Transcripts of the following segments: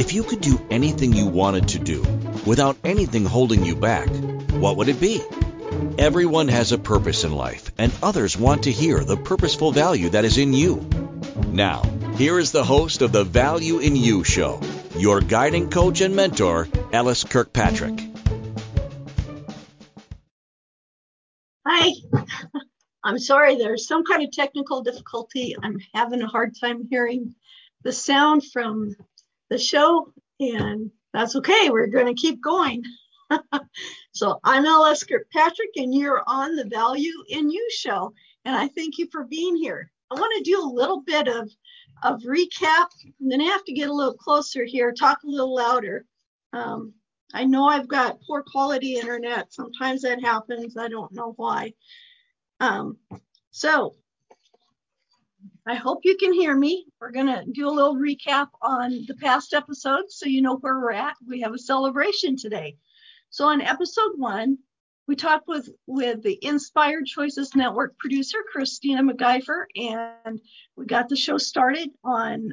If you could do anything you wanted to do without anything holding you back, what would it be? Everyone has a purpose in life, and others want to hear the purposeful value that is in you. Now, here is the host of the Value in You show, your guiding coach and mentor, LS Kirkpatrick. Hi. I'm sorry, there's some kind of technical difficulty. I'm having a hard time hearing the sound from the show, and that's okay. We're going to keep going. so I'm LS Kirkpatrick, and you're on the Value in You show. And I thank you for being here. I want to do a little bit of, of recap. I'm going to have to get a little closer here, talk a little louder. Um, I know I've got poor quality internet. Sometimes that happens. I don't know why. Um, so I hope you can hear me. We're going to do a little recap on the past episodes so you know where we're at. We have a celebration today. So on episode one, we talked with, with the Inspired Choices Network producer, Christina McGifer, and we got the show started on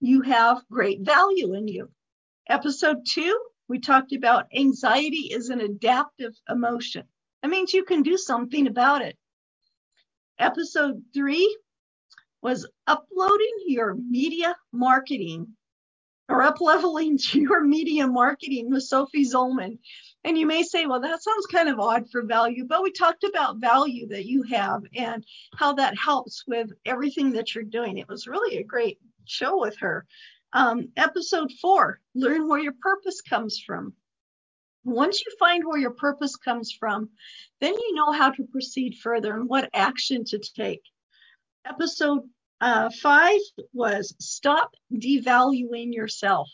You Have Great Value in You. Episode two, we talked about anxiety is an adaptive emotion. That means you can do something about it. Episode three was uploading your media marketing or up leveling your media marketing with Sophie Zolman. And you may say, well, that sounds kind of odd for value, but we talked about value that you have and how that helps with everything that you're doing. It was really a great show with her. Um, episode four, learn where your purpose comes from. Once you find where your purpose comes from, then you know how to proceed further and what action to take. Episode uh, five was stop devaluing yourself.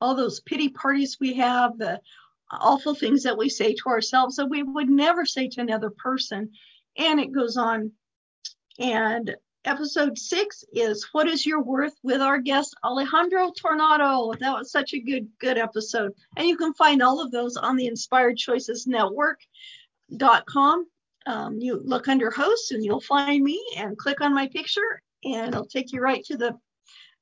All those pity parties we have, the awful things that we say to ourselves that we would never say to another person. And it goes on. And episode six is what is your worth with our guest Alejandro Tornado. That was such a good, good episode. And you can find all of those on the Inspired Choices Network.com. Um, you look under hosts and you'll find me and click on my picture and it'll take you right to the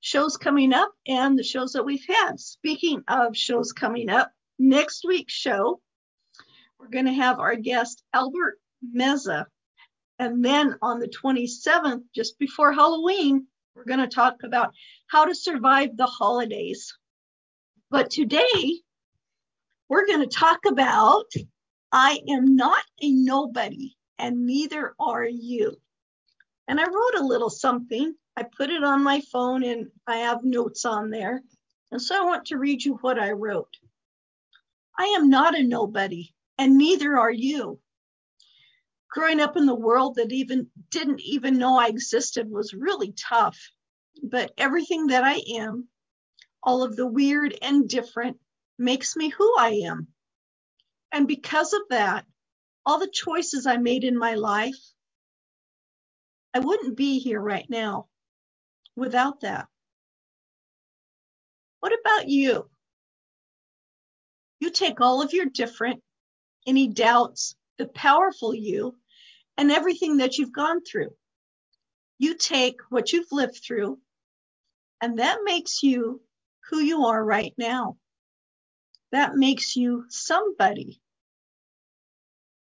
shows coming up and the shows that we've had. Speaking of shows coming up, next week's show, we're going to have our guest Albert Meza and then on the 27th, just before Halloween, we're going to talk about how to survive the holidays. But today, we're going to talk about I am not a nobody, and neither are you. And I wrote a little something. I put it on my phone and I have notes on there. And so I want to read you what I wrote. I am not a nobody, and neither are you growing up in the world that even didn't even know I existed was really tough. But everything that I am, all of the weird and different, makes me who I am. And because of that, all the choices I made in my life, I wouldn't be here right now without that. What about you? You take all of your different, any doubts, the powerful you, and everything that you've gone through. You take what you've lived through, and that makes you who you are right now. That makes you somebody.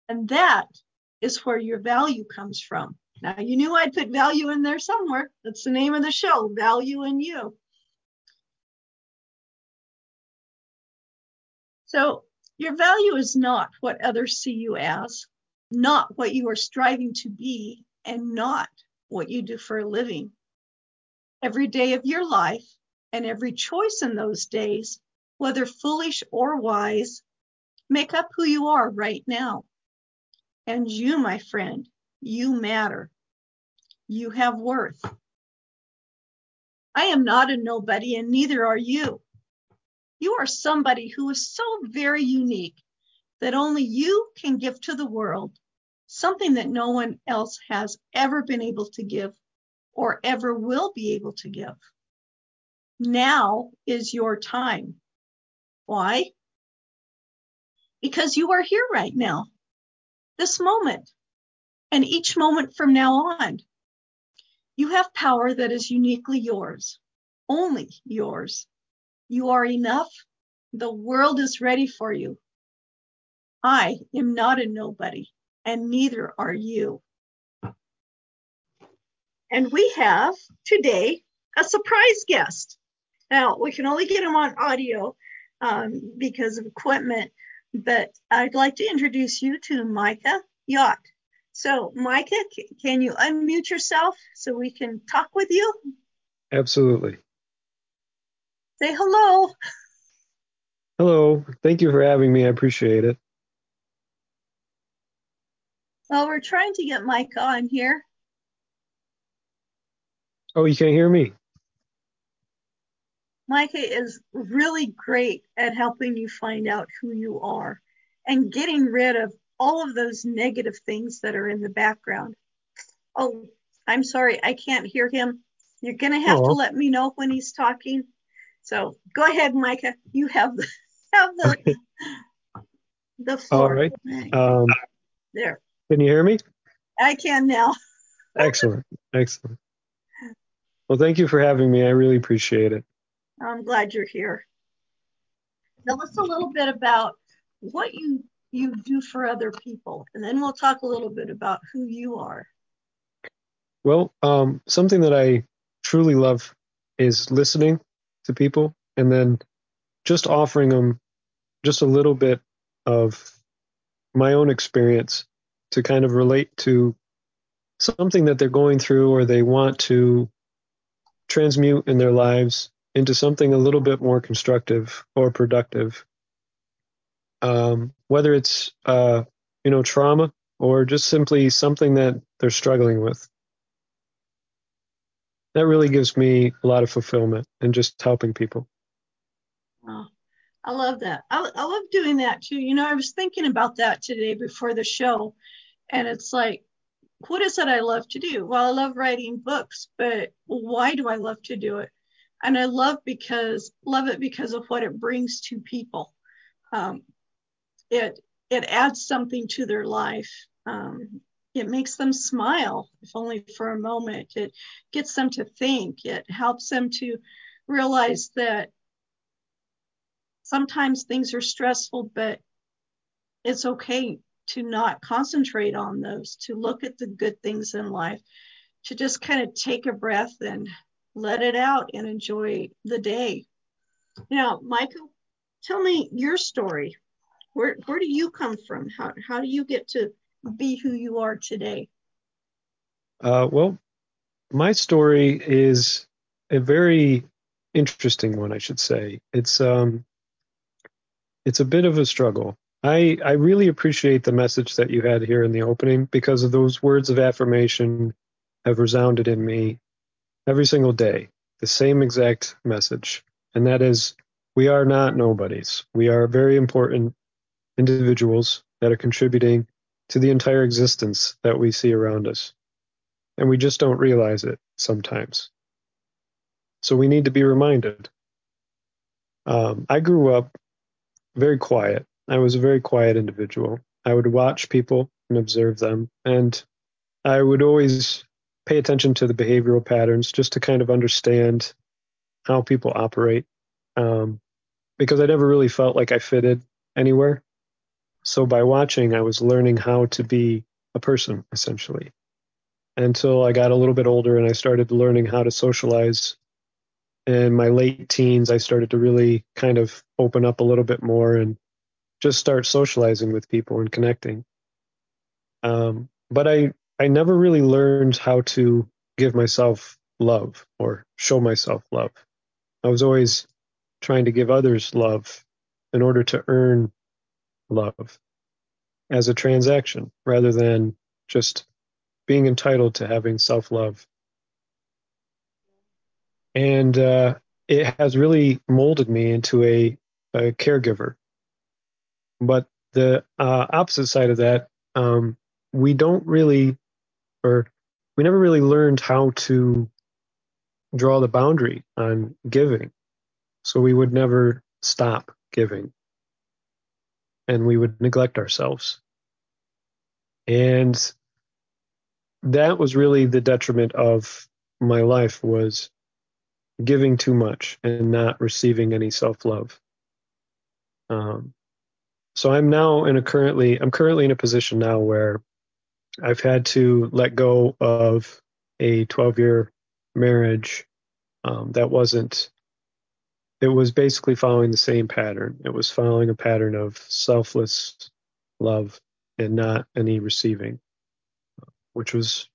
And that is where your value comes from. Now, you knew I'd put value in there somewhere. That's the name of the show, Value in You. So, your value is not what others see you as not what you are striving to be and not what you do for a living. Every day of your life and every choice in those days, whether foolish or wise, make up who you are right now. And you, my friend, you matter. You have worth. I am not a nobody, and neither are you. You are somebody who is so very unique that only you can give to the world, something that no one else has ever been able to give or ever will be able to give. Now is your time. Why? Because you are here right now, this moment, and each moment from now on. You have power that is uniquely yours, only yours. You are enough. The world is ready for you. I am not a nobody, and neither are you. And we have today a surprise guest. Now, we can only get him on audio um, because of equipment, but I'd like to introduce you to Micah Yacht. So, Micah, can you unmute yourself so we can talk with you? Absolutely. Say hello. Hello. Thank you for having me. I appreciate it. Well, we're trying to get Micah on here. Oh, you can't hear me? Micah is really great at helping you find out who you are and getting rid of all of those negative things that are in the background. Oh, I'm sorry, I can't hear him. You're going to have oh. to let me know when he's talking. So go ahead, Micah. You have the, have the, okay. the floor. All right. Um, there. Can you hear me? I can now. Excellent. Excellent. Well, thank you for having me. I really appreciate it. I'm glad you're here. Tell us a little bit about what you you do for other people, and then we'll talk a little bit about who you are. Well, um, something that I truly love is listening to people and then just offering them just a little bit of my own experience to kind of relate to something that they're going through or they want to transmute in their lives into something a little bit more constructive or productive. Um, whether it's uh, you know trauma or just simply something that they're struggling with. That really gives me a lot of fulfillment and just helping people. I love that. I, I love doing that too. You know, I was thinking about that today before the show, and it's like, what is it I love to do? Well, I love writing books, but why do I love to do it? And I love because love it because of what it brings to people. Um, it it adds something to their life. Um, it makes them smile, if only for a moment. It gets them to think. It helps them to realize that sometimes things are stressful, but it's okay to not concentrate on those, to look at the good things in life, to just kind of take a breath and let it out and enjoy the day. Now, Michael, tell me your story. Where where do you come from? How how do you get to be who you are today? Uh, well, my story is a very interesting one, I should say. It's um, it's a bit of a struggle. I I really appreciate the message that you had here in the opening because of those words of affirmation have resounded in me every single day the same exact message, and that is we are not nobodies. We are very important individuals that are contributing to the entire existence that we see around us. And we just don't realize it sometimes. So we need to be reminded. Um, I grew up very quiet. I was a very quiet individual. I would watch people and observe them, and I would always pay attention to the behavioral patterns just to kind of understand how people operate. Um, because I never really felt like I fitted anywhere. So by watching, I was learning how to be a person essentially. Until I got a little bit older and I started learning how to socialize. In my late teens, I started to really kind of open up a little bit more and just start socializing with people and connecting. Um, but I I never really learned how to give myself love or show myself love. I was always trying to give others love in order to earn love as a transaction rather than just being entitled to having self love. And uh, it has really molded me into a, a caregiver. But the uh, opposite side of that, um, we don't really or we never really learned how to draw the boundary on giving. So we would never stop giving and we would neglect ourselves. And that was really the detriment of my life was giving too much and not receiving any self love. Um, so I'm now in a currently I'm currently in a position now where I've had to let go of a 12 year marriage um, that wasn't it was basically following the same pattern. It was following a pattern of selfless love and not any receiving which was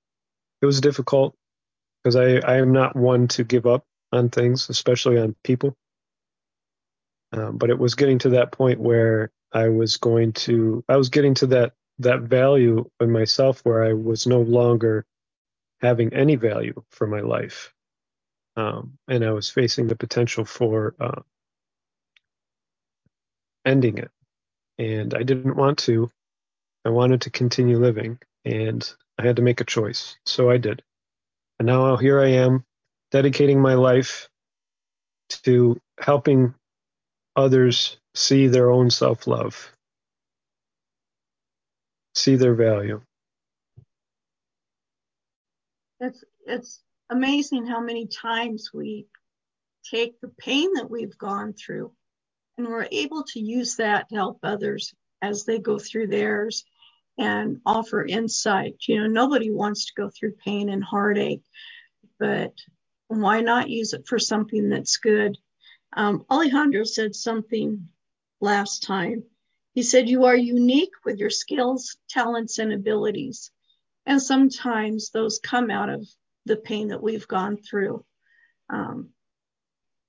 it was difficult because I, I am not one to give up on things especially on people. Um, but it was getting to that point where i was going to i was getting to that that value in myself where i was no longer having any value for my life. Um, and I was facing the potential for uh, ending it. And I didn't want to. I wanted to continue living, and I had to make a choice. So I did. And now here I am, dedicating my life to helping others see their own self love, see their value. it's it's amazing how many times we take the pain that we've gone through and we're able to use that to help others as they go through theirs and offer insight. You know, nobody wants to go through pain and heartache, but why not use it for something that's good? Um, Alejandro said something last time. He said, You are unique with your skills, talents, and abilities. And sometimes those come out of the pain that we've gone through. Um,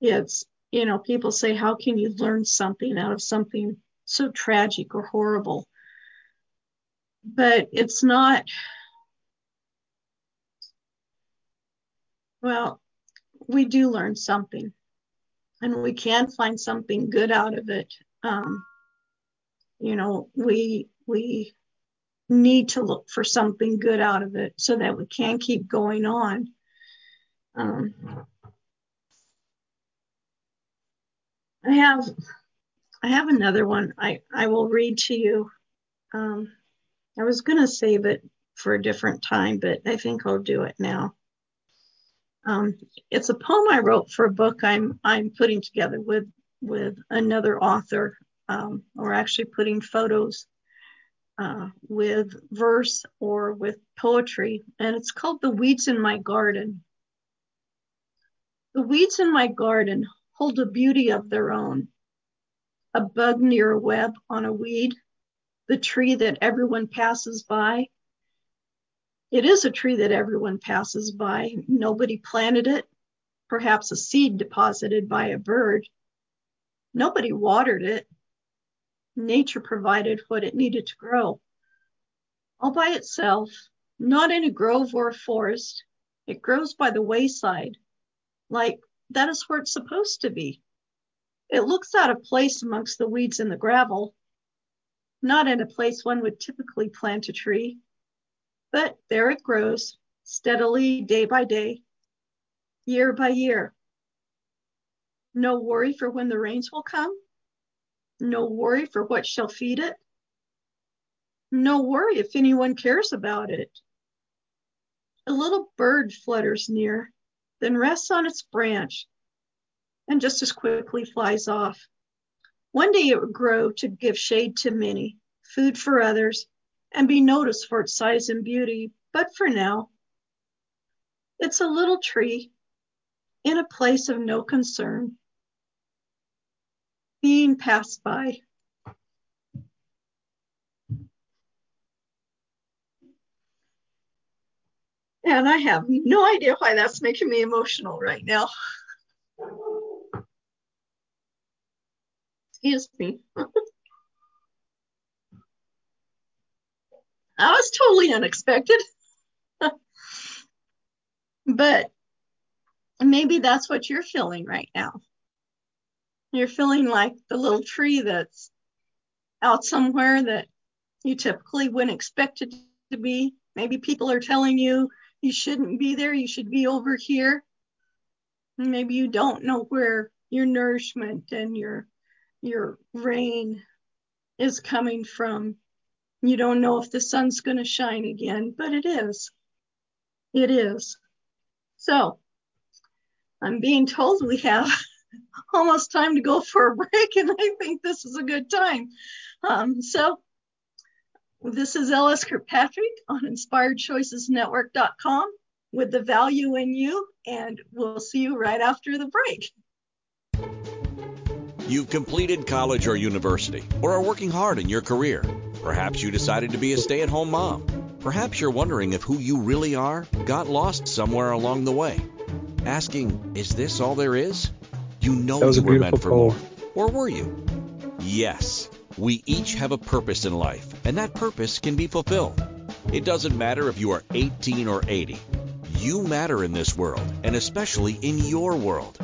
it's, you know, people say, how can you learn something out of something so tragic or horrible? But it's not, well, we do learn something and we can find something good out of it. Um, you know, we, we need to look for something good out of it so that we can keep going on. Um, I have I have another one I, I will read to you. Um, I was going to save it for a different time, but I think I'll do it now. Um, it's a poem I wrote for a book I'm I'm putting together with with another author. Um, we're actually putting photos uh, with verse or with poetry, and it's called The Weeds in My Garden. The weeds in my garden hold a beauty of their own. A bug near a web on a weed, the tree that everyone passes by. It is a tree that everyone passes by. Nobody planted it, perhaps a seed deposited by a bird. Nobody watered it, nature provided what it needed to grow. All by itself, not in a grove or a forest, it grows by the wayside, like that is where it's supposed to be. It looks out of place amongst the weeds and the gravel, not in a place one would typically plant a tree, but there it grows steadily day by day, year by year. No worry for when the rains will come, no worry for what shall feed it. No worry if anyone cares about it. A little bird flutters near, then rests on its branch and just as quickly flies off. One day it would grow to give shade to many, food for others, and be noticed for its size and beauty. But for now, it's a little tree in a place of no concern, being passed by. And I have no idea why that's making me emotional right now. Excuse me. that was totally unexpected. but maybe that's what you're feeling right now. You're feeling like the little tree that's out somewhere that you typically wouldn't expect it to be. Maybe people are telling you you shouldn't be there, you should be over here. Maybe you don't know where your nourishment and your your rain is coming from. You don't know if the sun's going to shine again, but it is. It is. So, I'm being told we have almost time to go for a break, and I think this is a good time. Um, so, this is LS Kirkpatrick on InspiredChoicesNetwork.com with the value in you, and we'll see you right after the break. You've completed college or university, or are working hard in your career. Perhaps you decided to be a stay at home mom. Perhaps you're wondering if who you really are got lost somewhere along the way. Asking, is this all there is? You know you were meant for more. Or were you? Yes. We each have a purpose in life, and that purpose can be fulfilled. It doesn't matter if you are 18 or 80. You matter in this world, and especially in your world.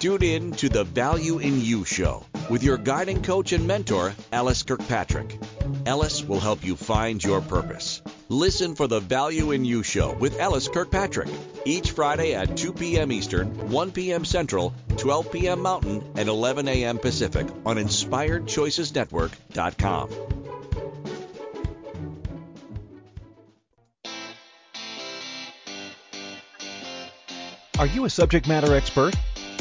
Tune in to the Value in You show with your guiding coach and mentor, LS Kirkpatrick. LS will help you find your purpose. Listen for the Value in You show with LS Kirkpatrick each Friday at 2 p.m. Eastern, 1 p.m. Central, 12 p.m. Mountain, and 11 a.m. Pacific on InspiredChoicesNetwork.com. Are you a subject matter expert?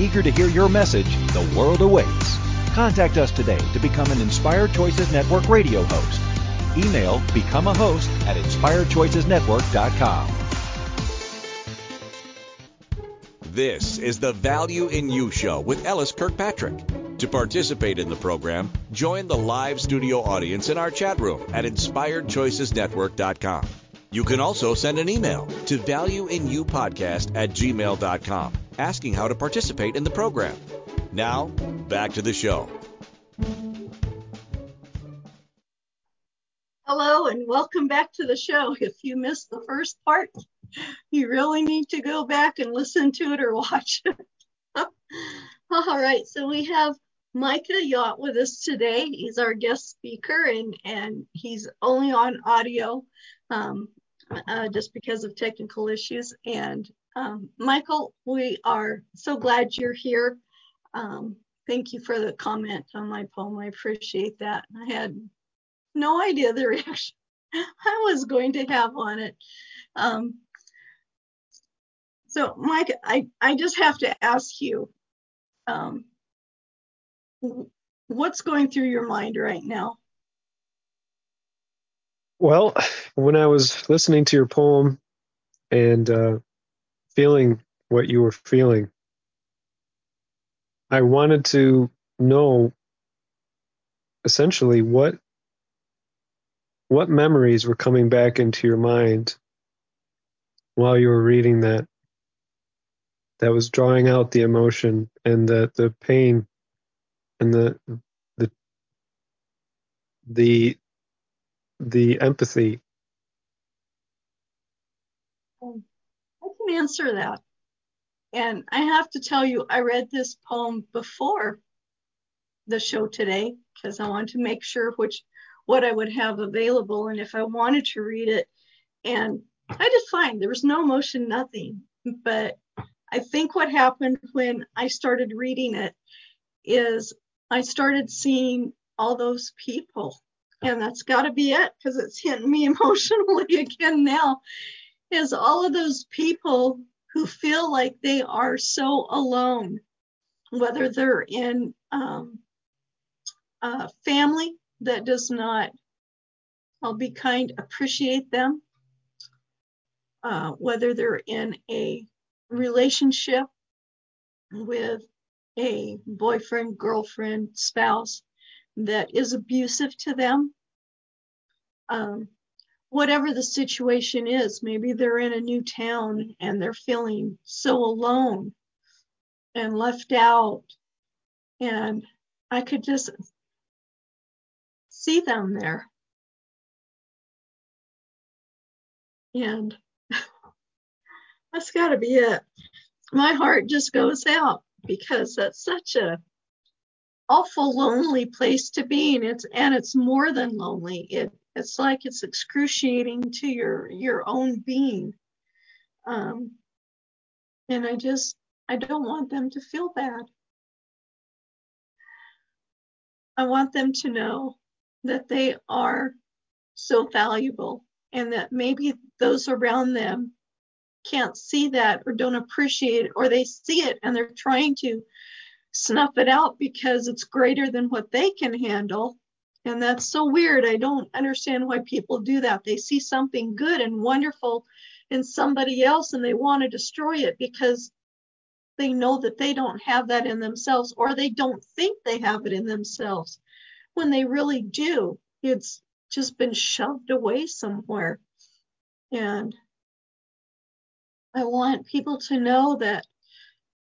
Eager to hear your message, the world awaits. Contact us today to become an Inspired Choices Network radio host. Email become a host at inspiredchoicesnetwork.com. This is the Value in You show with LS Kirkpatrick. To participate in the program, join the live studio audience in our chat room at inspiredchoicesnetwork.com. You can also send an email to valueinyoupodcast at gmail.com asking how to participate in the program. Now, back to the show. Hello, and welcome back to the show. If you missed the first part, you really need to go back and listen to it or watch it. All right, so we have Micah Yacht with us today. He's our guest speaker, and, and he's only on audio um, uh, just because of technical issues. And um, Michael, we are so glad you're here. Um, thank you for the comment on my poem. I appreciate that. I had no idea the reaction I was going to have on it. Um, so, Mike, I, I just have to ask you, um, what's going through your mind right now? Well, when I was listening to your poem and uh, feeling what you were feeling, I wanted to know essentially what what memories were coming back into your mind while you were reading that that was drawing out the emotion and the the pain and the the the the empathy I can answer that. And I have to tell you, I read this poem before the show today because I wanted to make sure which what I would have available and if I wanted to read it. And I did fine. There was no emotion, nothing. But I think what happened when I started reading it is I started seeing all those people. And that's got to be it because it's hitting me emotionally again now. Is all of those people who feel like they are so alone, whether they're in um, a family that does not, I'll be kind, appreciate them, uh, whether they're in a relationship with a boyfriend, girlfriend, spouse that is abusive to them. Um, whatever the situation is, maybe they're in a new town and they're feeling so alone and left out. And I could just see them there. And that's got to be it. My heart just goes out because that's such a awful lonely place to be and it's and it's more than lonely it it's like it's excruciating to your your own being. Um and i just i don't want them to feel bad. I want them to know that they are so valuable and that maybe those around them can't see that or don't appreciate it or they see it and they're trying to snuff it out because it's greater than what they can handle and that's so weird. I don't understand why people do that. They see something good and wonderful in somebody else and they want to destroy it because they know that they don't have that in themselves or they don't think they have it in themselves. When they really do it's just been shoved away somewhere. And I want people to know that,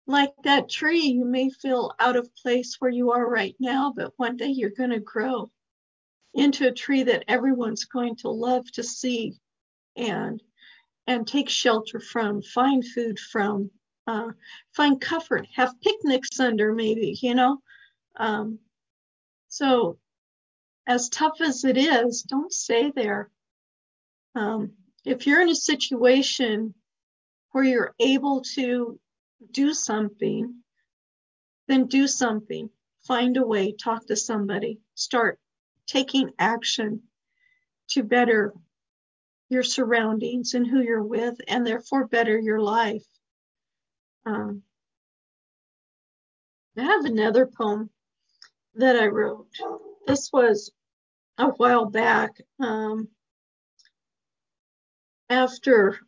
like that tree, you may feel out of place where you are right now, but one day you're going to grow into a tree that everyone's going to love to see and and take shelter from, find food from, uh, find comfort, have picnics under maybe, you know. Um, so as tough as it is, don't stay there. Um, if you're in a situation where you're able to do something, then do something. Find a way, talk to somebody, start taking action to better your surroundings and who you're with, and therefore better your life. Um, I have another poem that I wrote. This was a while back um, after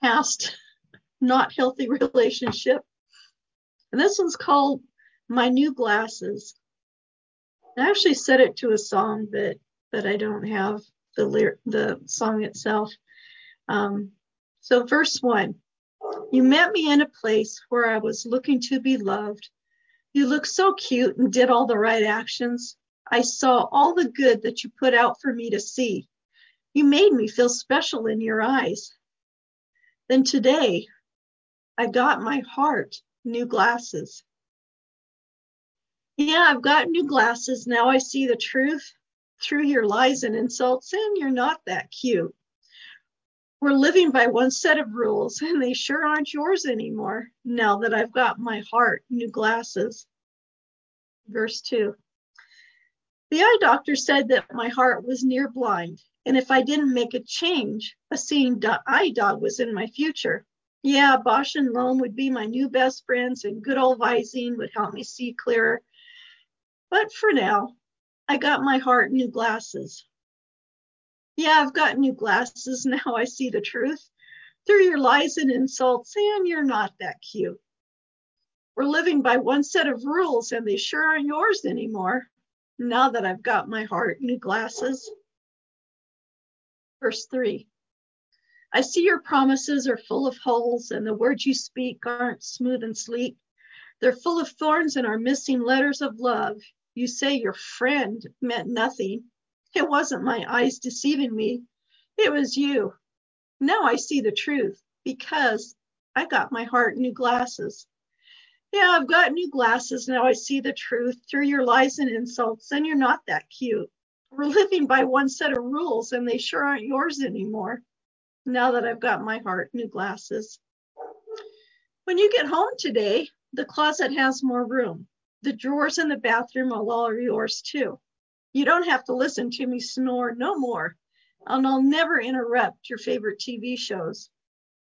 past not healthy relationship. And this one's called My New Glasses. I actually set it to a song that that I don't have the lyric, the song itself. Um, so verse one, you met me in a place where I was looking to be loved. You looked so cute and did all the right actions. I saw all the good that you put out for me to see. You made me feel special in your eyes. Then today, I got my heart new glasses. Yeah, I've got new glasses. Now I see the truth through your lies and insults, and you're not that cute. We're living by one set of rules, and they sure aren't yours anymore now that I've got my heart new glasses. Verse 2 the eye doctor said that my heart was near blind, and if I didn't make a change, a seeing eye dog was in my future. Yeah, Bausch and Lomb would be my new best friends, and good old Visine would help me see clearer. But for now, I got my heart new glasses. Yeah, I've got new glasses. Now I see the truth through your lies and insults, and you're not that cute. We're living by one set of rules, and they sure aren't yours anymore now that I've got my heart new glasses. Verse 3 I see your promises are full of holes, and the words you speak aren't smooth and sleek. They're full of thorns and are missing letters of love. You say your friend meant nothing. It wasn't my eyes deceiving me, it was you. Now I see the truth because I got my heart new glasses. Yeah, I've got new glasses now. I see the truth through your lies and insults, and you're not that cute. We're living by one set of rules, and they sure aren't yours anymore. Now that I've got my heart new glasses. When you get home today, the closet has more room. The drawers in the bathroom are all yours too. You don't have to listen to me snore no more, and I'll never interrupt your favorite TV shows.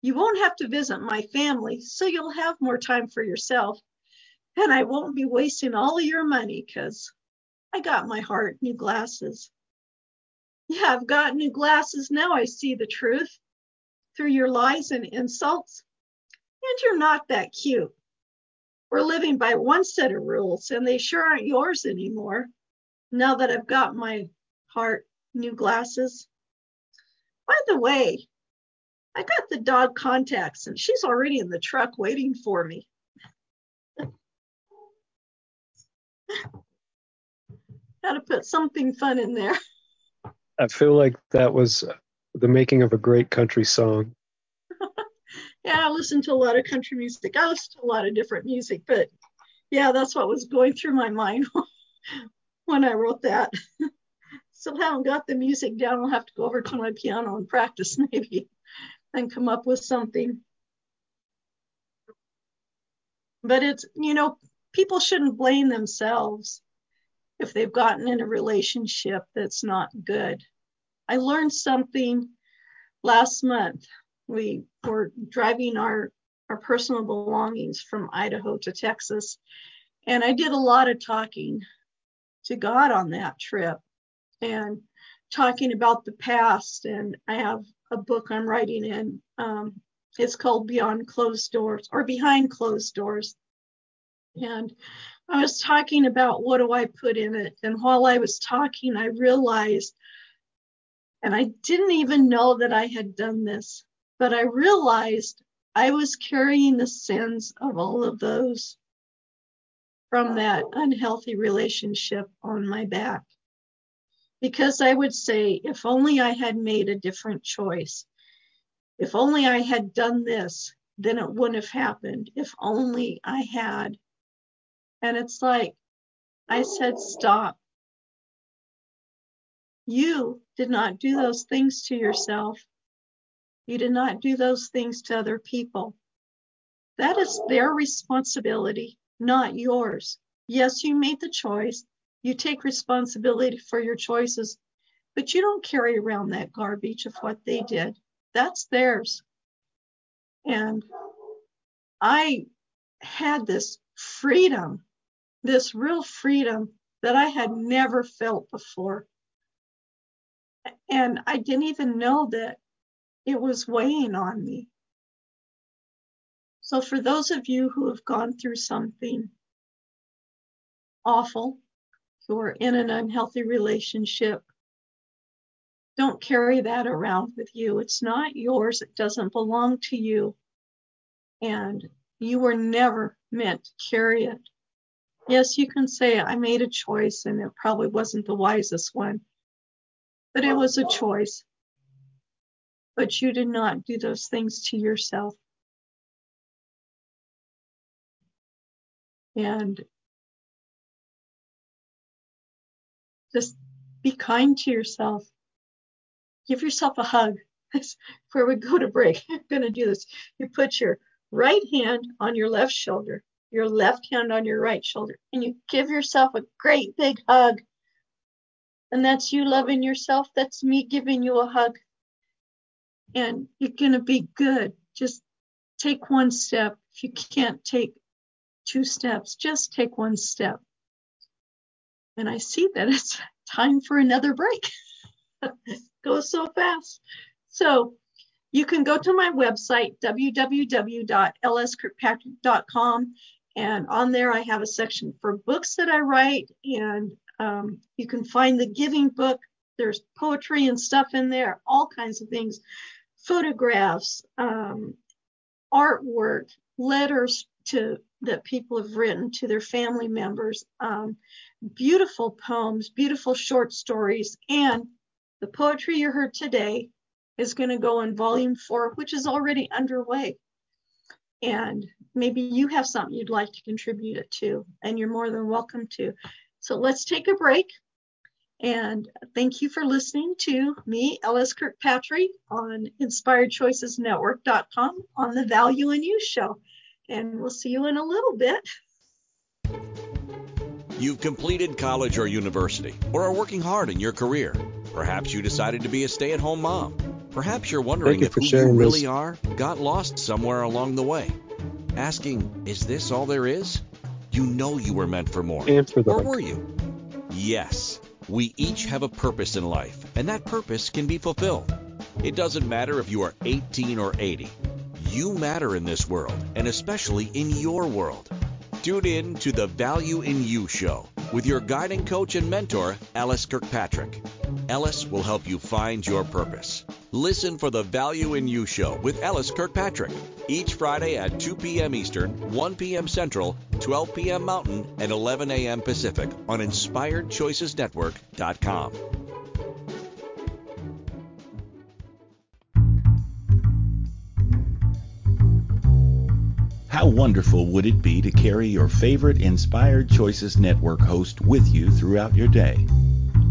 You won't have to visit my family, so you'll have more time for yourself. And I won't be wasting all of your money because I got my heart new glasses. Yeah, I've got new glasses. Now I see the truth through your lies and insults. And you're not that cute. We're living by one set of rules, and they sure aren't yours anymore. Now that I've got my heart new glasses. By the way, I got the dog contacts and she's already in the truck waiting for me. Got to put something fun in there. I feel like that was the making of a great country song. Yeah, I listen to a lot of country music. I listen to a lot of different music, but yeah, that's what was going through my mind when I wrote that. Still haven't got the music down. I'll have to go over to my piano and practice maybe and come up with something. But it's, you know, people shouldn't blame themselves if they've gotten in a relationship that's not good. I learned something last month. We were driving our, our personal belongings from Idaho to Texas, and I did a lot of talking to God on that trip and talking about the past. And I have a book I'm writing in. Um, it's called Beyond Closed Doors or Behind Closed Doors. And I was talking about what do I put in it. And while I was talking, I realized, and I didn't even know that I had done this, but I realized I was carrying the sins of all of those from that unhealthy relationship on my back. Because I would say, if only I had made a different choice, if only I had done this, then it wouldn't have happened. If only I had. And it's like, I said, stop. You did not do those things to yourself. You did not do those things to other people. That is their responsibility, not yours. Yes, you made the choice. You take responsibility for your choices, but you don't carry around that garbage of what they did. That's theirs. And I had this freedom, this real freedom that I had never felt before. And I didn't even know that it was weighing on me. So, for those of you who have gone through something awful, who are in an unhealthy relationship, don't carry that around with you. It's not yours, it doesn't belong to you. And you were never meant to carry it. Yes, you can say, I made a choice and it probably wasn't the wisest one, but it was a choice. But you did not do those things to yourself. And just be kind to yourself. Give yourself a hug. Before we go to break, I'm going to do this. You put your right hand on your left shoulder, your left hand on your right shoulder, and you give yourself a great big hug. And that's you loving yourself. That's me giving you a hug. And you're going to be good. Just take one step. If you can't take two steps, just take one step. And I see that it's time for another break. Goes so fast. So you can go to my website, www.lskirkpatrick.com. And on there, I have a section for books that I write. And um, you can find the giving book. There's poetry and stuff in there, all kinds of things, photographs, um, artwork, letters to that people have written to their family members, um, beautiful poems, beautiful short stories, and the poetry you heard today is going to go in volume four, which is already underway. And maybe you have something you'd like to contribute it to, and you're more than welcome to. So let's take a break. And thank you for listening to me, LS Kirkpatrick, on InspiredChoicesNetwork.com on the Value in You show. And we'll see you in a little bit. You've completed college or university, or are working hard in your career. Perhaps you decided to be a stay at home mom. Perhaps you're wondering you if who you sharing really this. are got lost somewhere along the way. Asking, is this all there is? You know you were meant for more. And for the Or were you? Yes. We each have a purpose in life, and that purpose can be fulfilled. It doesn't matter if you are 18 or 80. You matter in this world, and especially in your world. Tune in to the Value in You show with your guiding coach and mentor, LS Kirkpatrick. LS will help you find your purpose. Listen for the Value in You show with LS Kirkpatrick each Friday at 2 p.m. Eastern, 1 p.m. Central, 12 p.m. Mountain, and 11 a.m. Pacific on InspiredChoicesNetwork.com. How wonderful would it be to carry your favorite Inspired Choices Network host with you throughout your day?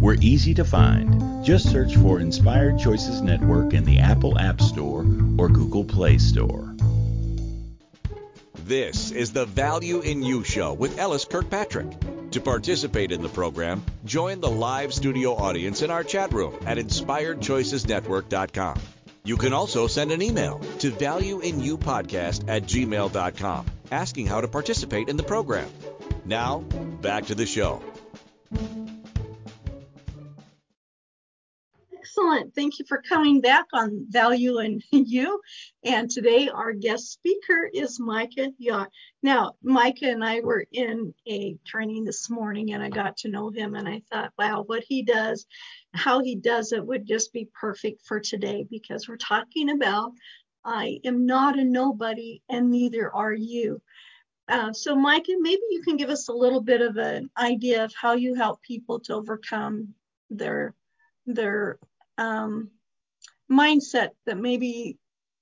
We're easy to find. Just search for Inspired Choices Network in the Apple App Store or Google Play Store. This is the Value in You Show with LS Kirkpatrick. To participate in the program, join the live studio audience in our chat room at inspiredchoicesnetwork.com. You can also send an email to valueinyoupodcast at gmail.com asking how to participate in the program. Now, back to the show. Excellent. Thank you for coming back on Value in You. And today our guest speaker is Micah Yacht. Now, Micah and I were in a training this morning and I got to know him and I thought, wow, what he does, how he does it would just be perfect for today because we're talking about I am not a nobody and neither are you. Uh, so, Micah, maybe you can give us a little bit of an idea of how you help people to overcome their their um, mindset that maybe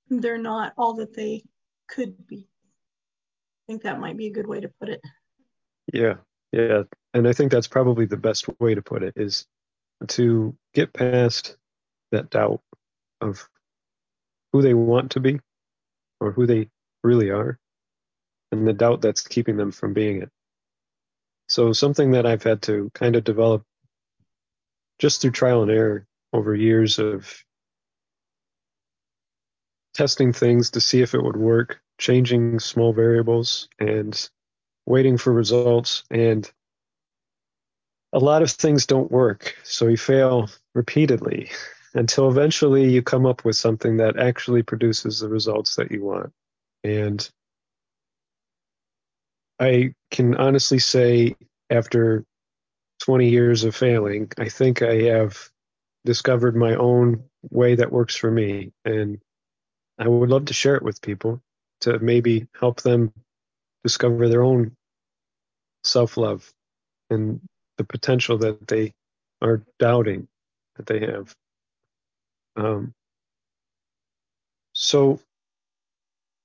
they're not all that they could be. I think that might be a good way to put it. Yeah, yeah. And I think that's probably the best way to put it is to get past that doubt of who they want to be or who they really are and the doubt that's keeping them from being it. So, something that I've had to kind of develop just through trial and error over years of testing things to see if it would work, changing small variables, and waiting for results. And a lot of things don't work. So you fail repeatedly until eventually you come up with something that actually produces the results that you want. And I can honestly say, after 20 years of failing, I think I have discovered my own way that works for me. And I would love to share it with people to maybe help them discover their own self love and the potential that they are doubting that they have. Um, so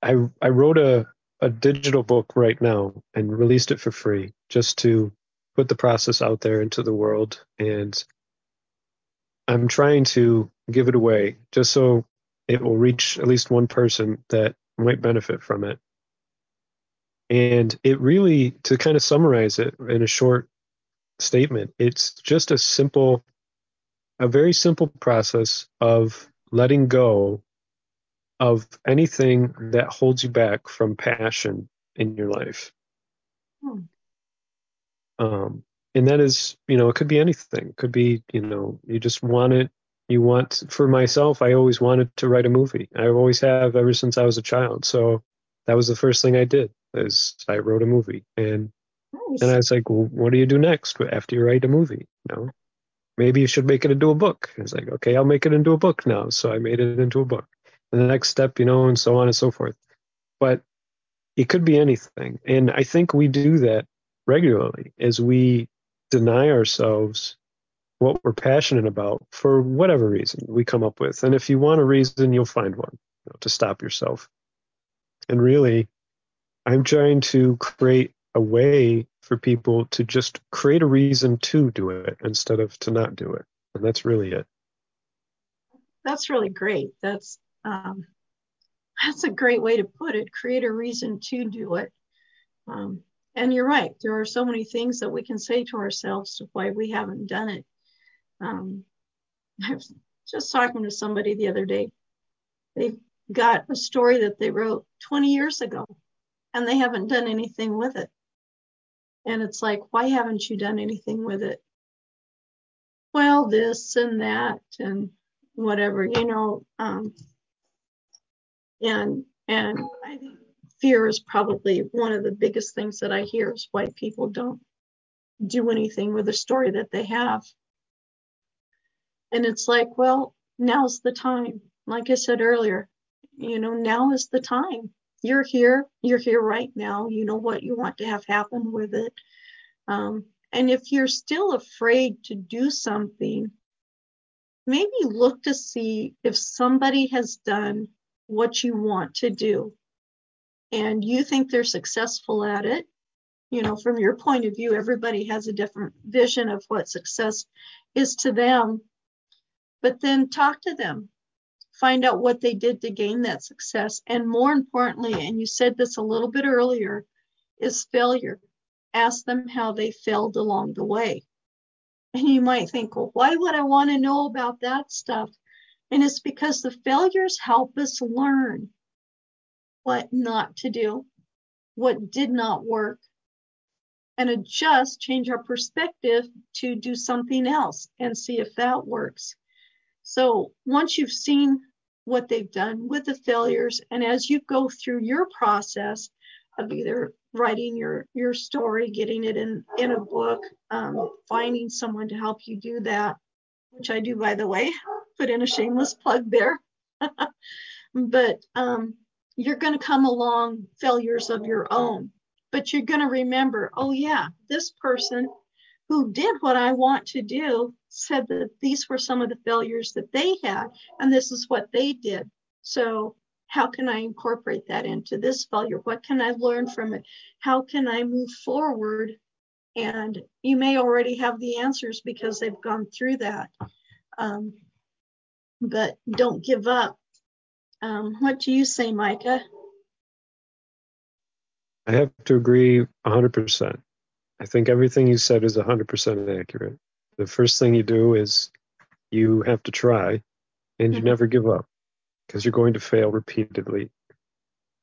I I wrote a, a digital book right now and released it for free just to put the process out there into the world and I'm trying to give it away just so it will reach at least one person that might benefit from it. And it really, to kind of summarize it in a short statement, it's just a simple, a very simple process of letting go of anything that holds you back from passion in your life. Hmm. Um, and that is you know it could be anything. It could be you know you just want it you want for myself i always wanted to write a movie. I always have ever since i was a child. So that was the first thing i did is i wrote a movie. And nice. and i was like well, what do you do next after you write a movie? You know? Maybe you should make it into a book. It's like okay i'll make it into a book now. So i made it into a book. And the next step you know and so on and so forth. But it could be anything. And i think we do that regularly as we deny ourselves what we're passionate about for whatever reason we come up with. And if you want a reason, you'll find one you know, to stop yourself. And really, I'm trying to create a way for people to just create a reason to do it instead of to not do it. And that's really it. That's really great. That's um, that's a great way to put it. Create a reason to do it. Um, and you're right. There are so many things that we can say to ourselves to why we haven't done it. Um, I was just talking to somebody the other day. They've got a story that they wrote 20 years ago and they haven't done anything with it. And it's like, why haven't you done anything with it? Well, this and that and whatever, you know. Um, and and I think fear is probably one of the biggest things that I hear is why people don't do anything with the story that they have. And it's like, well, now's the time. Like I said earlier, you know, now is the time. You're here, you're here right now. You know what you want to have happen with it. Um, and if you're still afraid to do something, maybe look to see if somebody has done what you want to do and you think they're successful at it. You know, from your point of view, everybody has a different vision of what success is to them. But then talk to them, find out what they did to gain that success. And more importantly, and you said this a little bit earlier, is failure. Ask them how they failed along the way. And you might think, well, why would I want to know about that stuff? And it's because the failures help us learn what not to do, what did not work, and adjust, change our perspective to do something else and see if that works. So once you've seen what they've done with the failures, and as you go through your process of either writing your your story, getting it in in a book, um, finding someone to help you do that, which I do by the way, put in a shameless plug there. but um, you're going to come along failures of your own, but you're going to remember, oh yeah, this person who did what I want to do said that these were some of the failures that they had, and this is what they did. So how can I incorporate that into this failure? What can I learn from it? How can I move forward? And you may already have the answers because they've gone through that. Um, but don't give up. Um, what do you say, Micah? I have to agree 100%. I think everything you said is 100% accurate. The first thing you do is you have to try and you mm-hmm. never give up because you're going to fail repeatedly.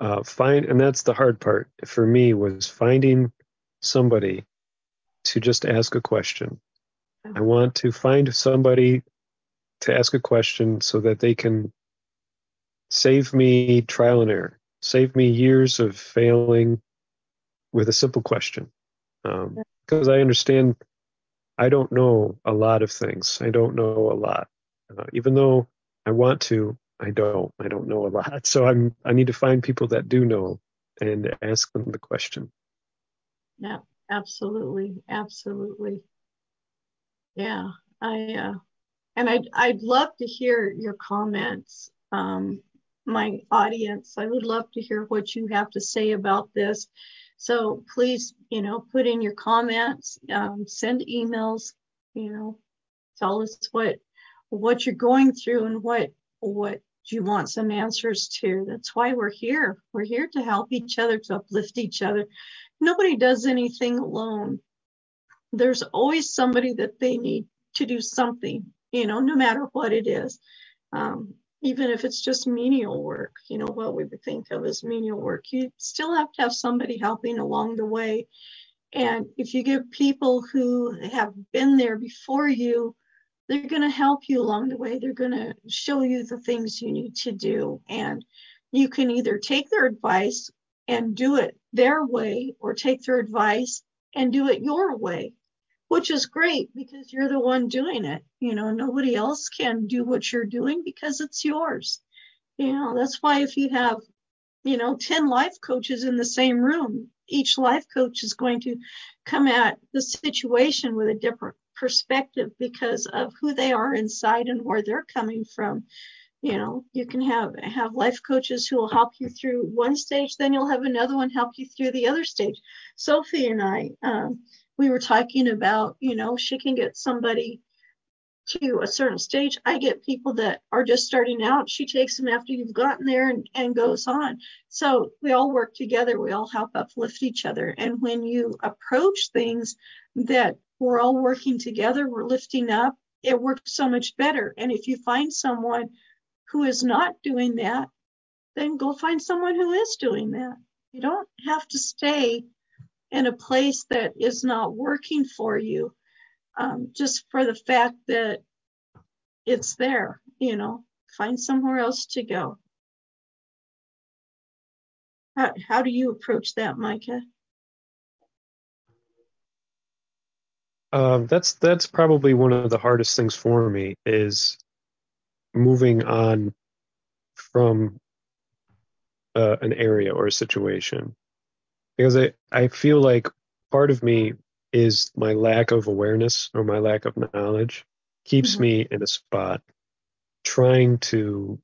Uh, find, and that's the hard part for me was finding somebody to just ask a question. I want to find somebody to ask a question so that they can save me trial and error, save me years of failing with a simple question. Because um, I understand I don't know a lot of things. I don't know a lot. Uh, even though I want to, I don't. I don't know a lot. So I'm I need to find people that do know and ask them the question. Yeah, absolutely. Absolutely. Yeah. I uh and I'd I'd love to hear your comments. Um my audience. I would love to hear what you have to say about this. So please, you know, put in your comments, um, send emails, you know, tell us what what you're going through and what what you want some answers to. That's why we're here. We're here to help each other, to uplift each other. Nobody does anything alone. There's always somebody that they need to do something, you know, no matter what it is. Um, even if it's just menial work, you know, what we would think of as menial work, you still have to have somebody helping along the way. And if you give people who have been there before you, they're going to help you along the way. They're going to show you the things you need to do. And you can either take their advice and do it their way or take their advice and do it your way which is great because you're the one doing it. You know, nobody else can do what you're doing because it's yours. You know, that's why if you have, you know, 10 life coaches in the same room, each life coach is going to come at the situation with a different perspective because of who they are inside and where they're coming from. You know, you can have have life coaches who will help you through one stage, then you'll have another one help you through the other stage. Sophie and I, um, we were talking about, you know, she can get somebody to a certain stage. I get people that are just starting out. She takes them after you've gotten there and, and goes on. So we all work together. We all help uplift each other. And when you approach things that we're all working together, we're lifting up, it works so much better. And if you find someone who is not doing that, then go find someone who is doing that. You don't have to stay in a place that is not working for you um, just for the fact that it's there, you know, find somewhere else to go. How, how do you approach that, Micah? Um, that's that's probably one of the hardest things for me is moving on from uh, an area or a situation because I, I feel like part of me is my lack of awareness or my lack of knowledge keeps Mhm. me in a spot trying to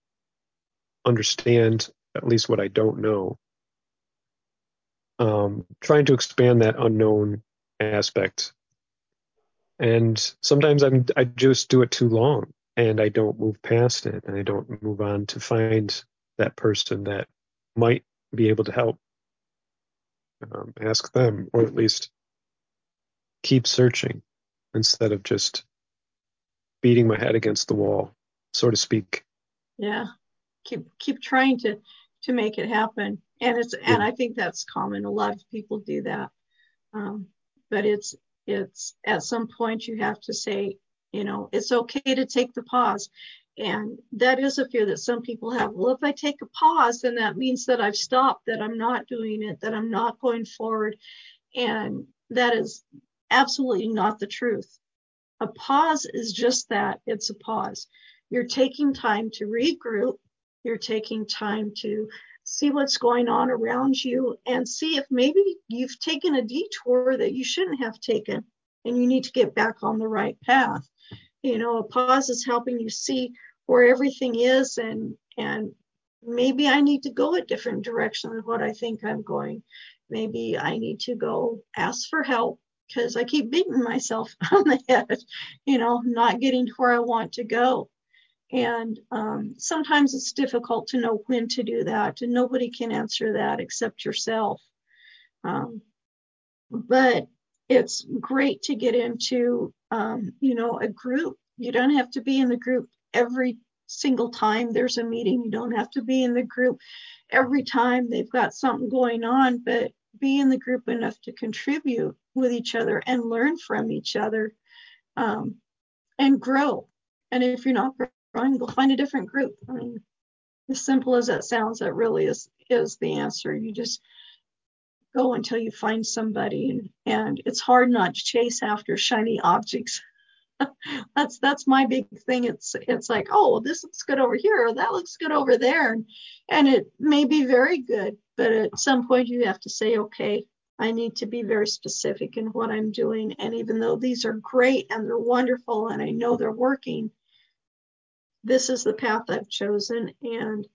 understand at least what I don't know. Um, trying to expand that unknown aspect. And sometimes I'm I just do it too long and I don't move past it and I don't move on to find that person that might be able to help. Um, ask them or at least keep searching instead of just beating my head against the wall, so to speak. Yeah. Keep keep trying to to make it happen. And it's and I think that's common. A lot of people do that. Um, but it's it's at some point you have to say, you know, it's okay to take the pause. And that is a fear that some people have. Well, if I take a pause, then that means that I've stopped, that I'm not doing it, that I'm not going forward. And that is absolutely not the truth. A pause is just that it's a pause. You're taking time to regroup, you're taking time to see what's going on around you and see if maybe you've taken a detour that you shouldn't have taken and you need to get back on the right path. You know, a pause is helping you see where everything is and and maybe I need to go a different direction than what I think I'm going. Maybe I need to go ask for help because I keep beating myself on the head, you know, not getting to where I want to go. And um, sometimes it's difficult to know when to do that, and nobody can answer that except yourself. Um, but it's great to get into, um, you know, a group. You don't have to be in the group every single time there's a meeting. You don't have to be in the group every time they've got something going on, but be in the group enough to contribute with each other and learn from each other um, and grow. And if you're not growing, go find a different group. I mean, as simple as that sounds, that really is is the answer. You just go until you find somebody, and, and it's hard not to chase after shiny objects. that's that's my big thing. It's it's like, oh, well, this looks good over here, or that looks good over there, and and it may be very good, but at some point you have to say, okay, I need to be very specific in what I'm doing. And even though these are great and they're wonderful, and I know they're working, this is the path I've chosen, and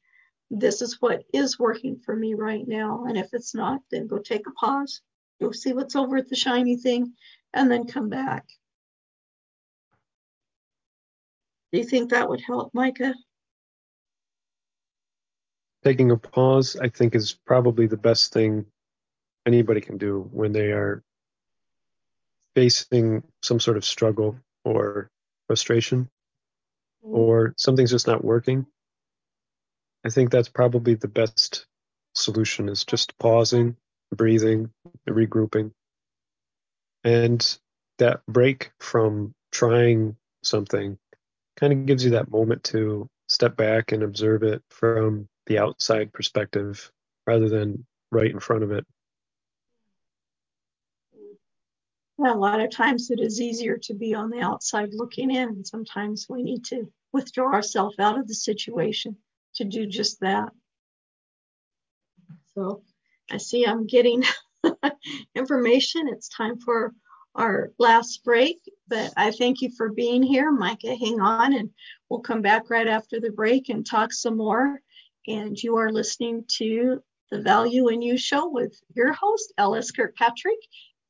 this is what is working for me right now. And if it's not, then go take a pause, go see what's over at the shiny thing, and then come back. Do you think that would help, Micah? Taking a pause, I think, is probably the best thing anybody can do when they are facing some sort of struggle or frustration mm. or something's just not working. I think that's probably the best solution is just pausing, breathing, regrouping. And that break from trying something kind of gives you that moment to step back and observe it from the outside perspective rather than right in front of it. Well, a lot of times it is easier to be on the outside looking in. Sometimes we need to withdraw ourselves out of the situation to do just that. So I see I'm getting information. It's time for our last break, but I thank you for being here. Micah, hang on and we'll come back right after the break and talk some more. And you are listening to the Value in You show with your host, LS Kirkpatrick,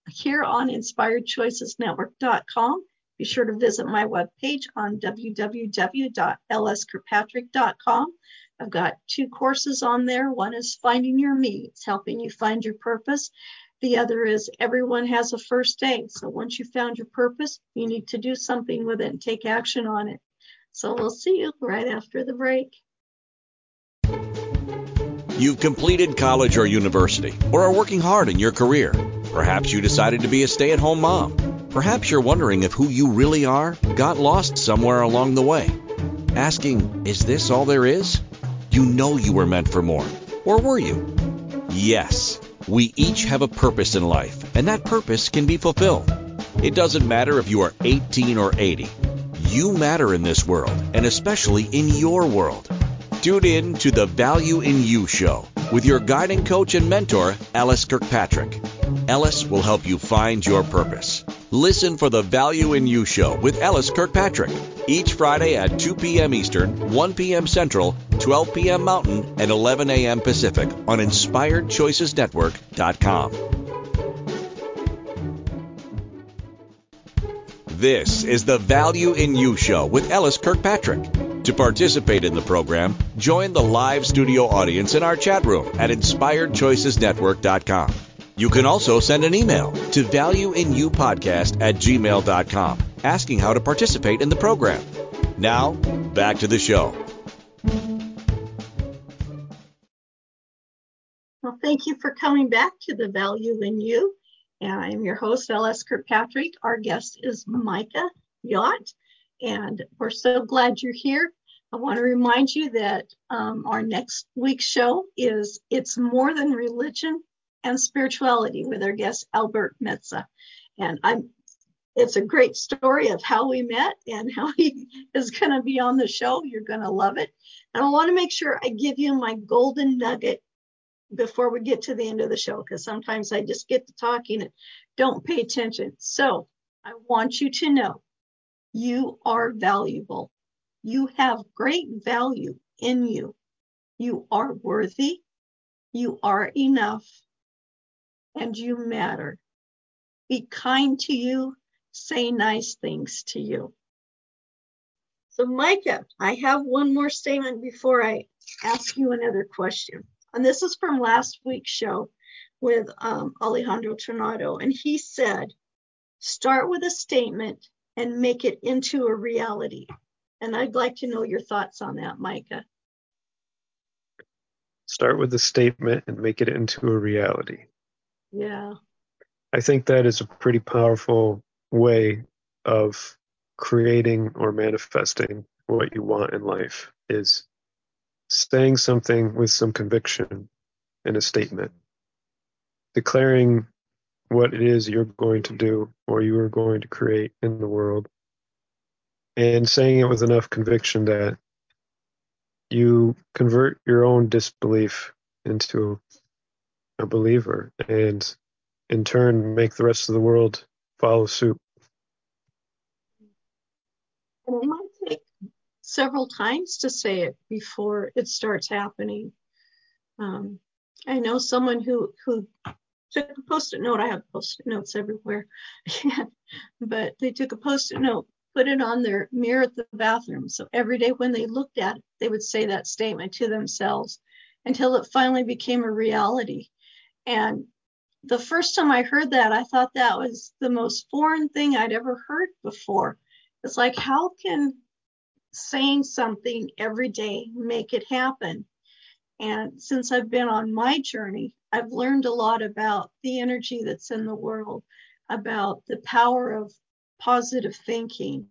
here on inspiredchoicesnetwork.com. Be sure to visit my webpage on www.lskirkpatrick.com. I've got two courses on there. One is Finding Your Me, it's helping you find your purpose. The other is Everyone Has a First Day. So once you've found your purpose, you need to do something with it and take action on it. So we'll see you right after the break. You've completed college or university, or are working hard in your career. Perhaps you decided to be a stay at home mom. Perhaps you're wondering if who you really are got lost somewhere along the way. Asking, is this all there is? You know you were meant for more. Or were you? Yes. We each have a purpose in life, and that purpose can be fulfilled. It doesn't matter if you are 18 or 80. You matter in this world, and especially in your world. Tune in to the Value in You show with your guiding coach and mentor, LS Kirkpatrick. LS will help you find your purpose. Listen for the Value in You show with LS Kirkpatrick each Friday at 2 p.m. Eastern, 1 p.m. Central, 12 p.m. Mountain, and 11 a.m. Pacific on InspiredChoicesNetwork.com. This is the Value in You show with LS Kirkpatrick. To participate in the program, join the live studio audience in our chat room at InspiredChoicesNetwork.com. You can also send an email to valueinyoupodcast at gmail.com asking how to participate in the program. Now, back to the show. Well, thank you for coming back to the Value in You. And I'm your host, L.S. Kirkpatrick. Our guest is Micah Yacht, and we're so glad you're here. I want to remind you that um, our next week's show is It's More Than Religion and Spirituality with our guest, Albert Metza. And I'm it's a great story of how we met and how he is going to be on the show. You're going to love it. And I want to make sure I give you my golden nugget before we get to the end of the show, because sometimes I just get to talking and don't pay attention. So I want you to know you are valuable. You have great value in you. You are worthy. You are enough. And you matter. Be kind to you. Say nice things to you. So, Micah, I have one more statement before I ask you another question. And this is from last week's show with um, Alejandro Tornado. And he said, start with a statement and make it into a reality. And I'd like to know your thoughts on that, Micah. Start with a statement and make it into a reality. Yeah. I think that is a pretty powerful way of creating or manifesting what you want in life is saying something with some conviction in a statement, declaring what it is you're going to do or you are going to create in the world, and saying it with enough conviction that you convert your own disbelief into a believer and in turn make the rest of the world follow suit. And it might take several times to say it before it starts happening. Um, I know someone who who took a post-it note. I have post-it notes everywhere, but they took a post-it note, put it on their mirror at the bathroom. So every day when they looked at it, they would say that statement to themselves until it finally became a reality. And the first time I heard that, I thought that was the most foreign thing I'd ever heard before. It's like, how can saying something every day make it happen? And since I've been on my journey, I've learned a lot about the energy that's in the world, about the power of positive thinking,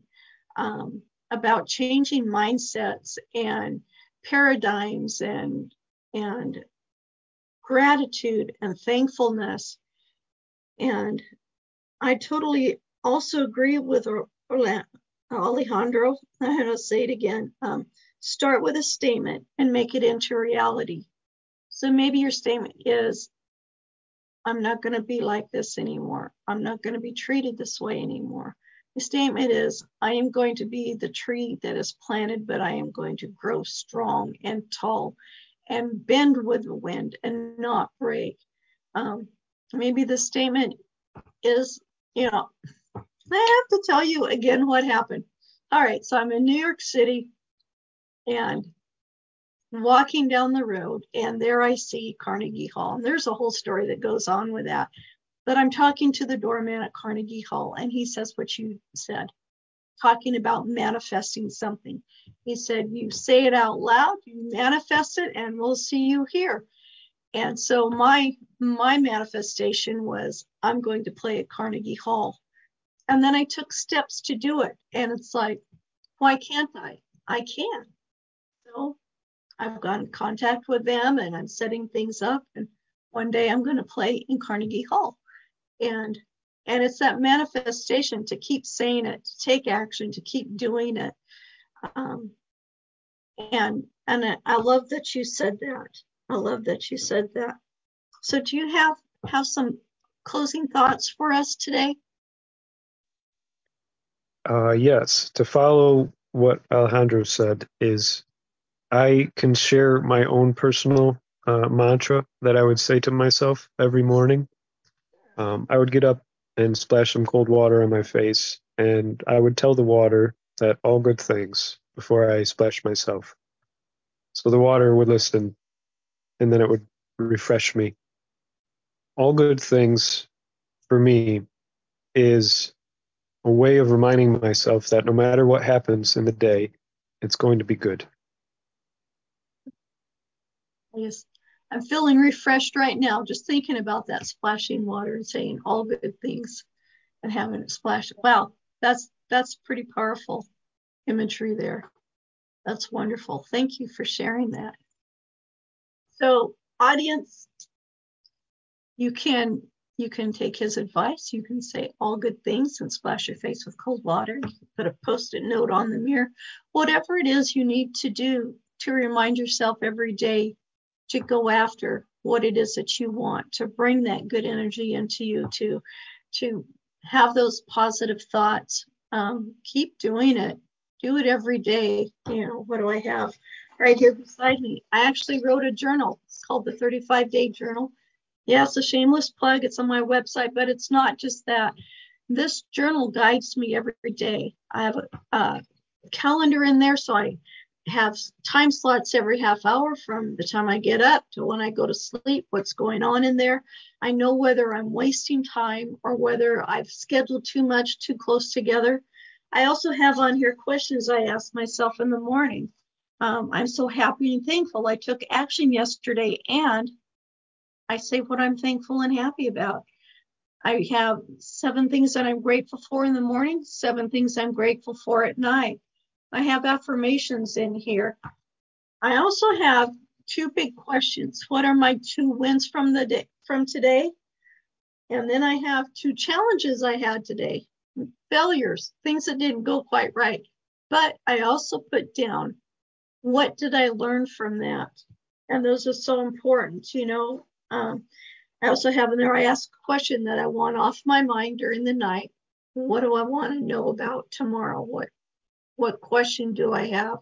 um, about changing mindsets and paradigms and and gratitude and thankfulness. And I totally also agree with Alejandro. I'm going to say it again. Um, start with a statement and make it into reality. So maybe your statement is, I'm not going to be like this anymore. I'm not going to be treated this way anymore. The statement is, I am going to be the tree that is planted, but I am going to grow strong and tall and bend with the wind and not break. Um, maybe the statement is, you know, I have to tell you again what happened. All right, so I'm in New York City and walking down the road, and there I see Carnegie Hall. And there's a whole story that goes on with that. But I'm talking to the doorman at Carnegie Hall, and he says what you said, talking about manifesting something. He said, You say it out loud, you manifest it, and we'll see you here. And so my my manifestation was I'm going to play at Carnegie Hall. And then I took steps to do it. And it's like, why can't I? I can. So I've got in contact with them and I'm setting things up. And one day I'm going to play in Carnegie Hall. And And it's that manifestation to keep saying it, to take action, to keep doing it. Um, and and I love that you said that. I love that you said that. So do you have have some closing thoughts for us today? Uh, yes. To follow what Alejandro said is I can share my own personal uh, mantra that I would say to myself every morning. Um, I would get up and splash some cold water on my face, and I would tell the water that all good things before I splash myself. So the water would listen, and then it would refresh me. All good things for me is a way of reminding myself that no matter what happens in the day, it's going to be good. Yes. I'm feeling refreshed right now just thinking about that splashing water and saying all good things and having it splash. Wow, that's that's pretty powerful imagery there. That's wonderful. Thank you for sharing that. So, audience, you can you can take his advice. You can say all good things and splash your face with cold water. Put a post-it note on the mirror. Whatever it is you need to do to remind yourself every day to go after what it is that you want, to bring that good energy into you, to to have those positive thoughts. Um, keep doing it. Do it every day. You know, what do I have right here beside me? I actually wrote a journal. It's called the 35 Day Journal. Yeah, it's a shameless plug. It's on my website, but it's not just that. This journal guides me every day. I have a, a calendar in there, so I have time slots every half hour from the time I get up to when I go to sleep, what's going on in there. I know whether I'm wasting time or whether I've scheduled too much too close together. I also have on here questions I ask myself in the morning. Um, I'm so happy and thankful I took action yesterday and I say what I'm thankful and happy about. I have seven things that I'm grateful for in the morning, seven things I'm grateful for at night. I have affirmations in here. I also have two big questions. What are my two wins from the day from today? And then I have two challenges I had today. Failures, things that didn't go quite right. But I also put down what did I learn from that? And those are so important, you know. Um, I also have in there, I ask a question that I want off my mind during the night. What do I want to know about tomorrow? What what question do I have?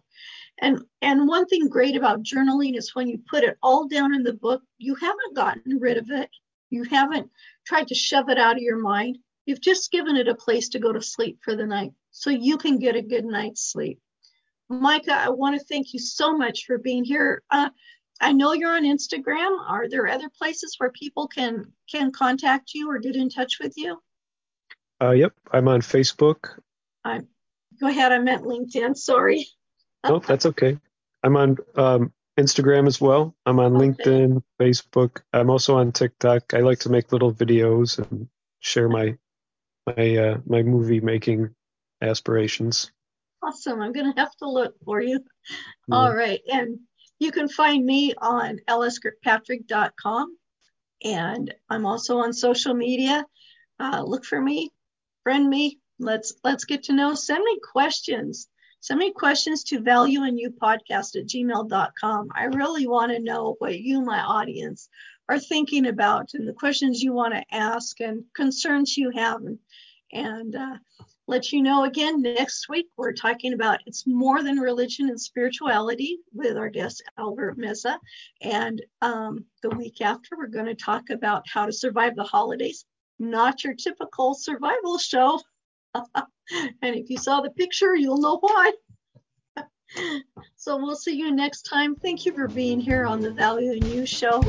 And and one thing great about journaling is when you put it all down in the book, you haven't gotten rid of it. You haven't tried to shove it out of your mind. You've just given it a place to go to sleep for the night so you can get a good night's sleep. Micah, I want to thank you so much for being here. Uh, I know you're on Instagram. Are there other places where people can can contact you or get in touch with you? Uh, yep, I'm on Facebook. I'm Go ahead. I meant LinkedIn. Sorry. nope, that's okay. I'm on um, Instagram as well. I'm on okay. LinkedIn, Facebook. I'm also on TikTok. I like to make little videos and share my my uh, my movie making aspirations. Awesome. I'm gonna have to look for you. Yeah. All right, and you can find me on lskirkpatrick.com, and I'm also on social media. Uh, look for me, friend me, let's let's get to know. Send me questions. Send me questions to value and you podcast at gmail.com i really want to know what you my audience are thinking about and the questions you want to ask and concerns you have. And, and uh, let you know again next week we're talking about it's more than religion and spirituality with our guest albert meza and um, the week after we're going to talk about how to survive the holidays not your typical survival show and if you saw the picture, you'll know why. so we'll see you next time. Thank you for being here on the Value in You show.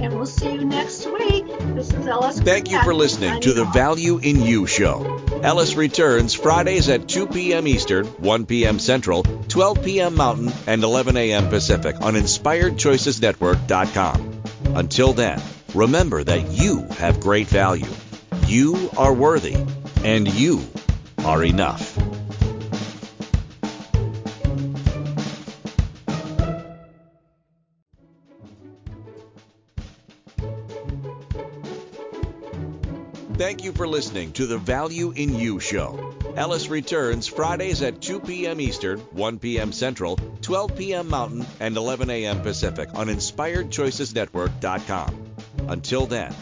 And we'll see you next week. This is LS. Thank you for listening to the Value in You show. LS returns Fridays at 2 p.m. Eastern, 1 p.m. Central, 12 p.m. Mountain, and 11 a.m. Pacific on InspiredChoicesNetwork.com. Until then, remember that you have great value. You are worthy, and you are enough. Thank you for listening to the Value in You show. LS returns Fridays at 2 p.m. Eastern, 1 p.m. Central, 12 p.m. Mountain, and 11 a.m. Pacific on InspiredChoicesNetwork.com. Until then,